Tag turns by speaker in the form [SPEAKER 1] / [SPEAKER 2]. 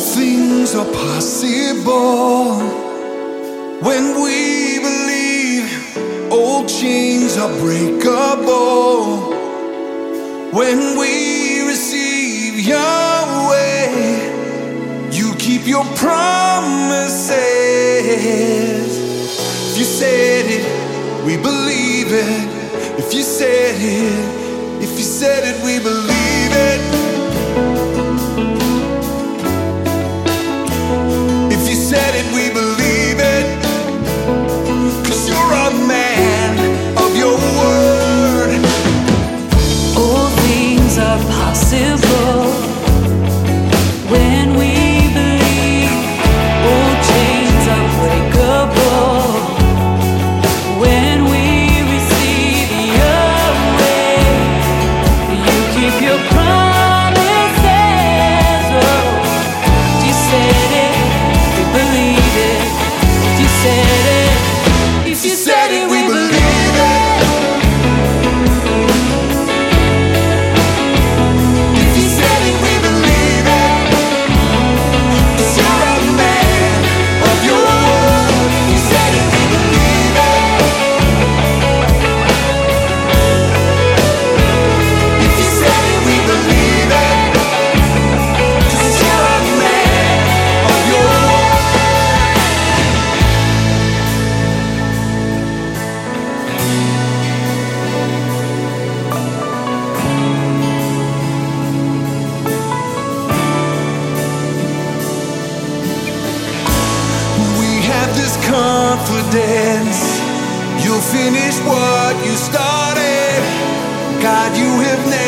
[SPEAKER 1] things are possible when we believe old chains are breakable. When we receive your way, you keep your promises. If you said it, we believe it. If you said it, if you said it, we believe it. Confidence. You'll finish what you started. God, you have never.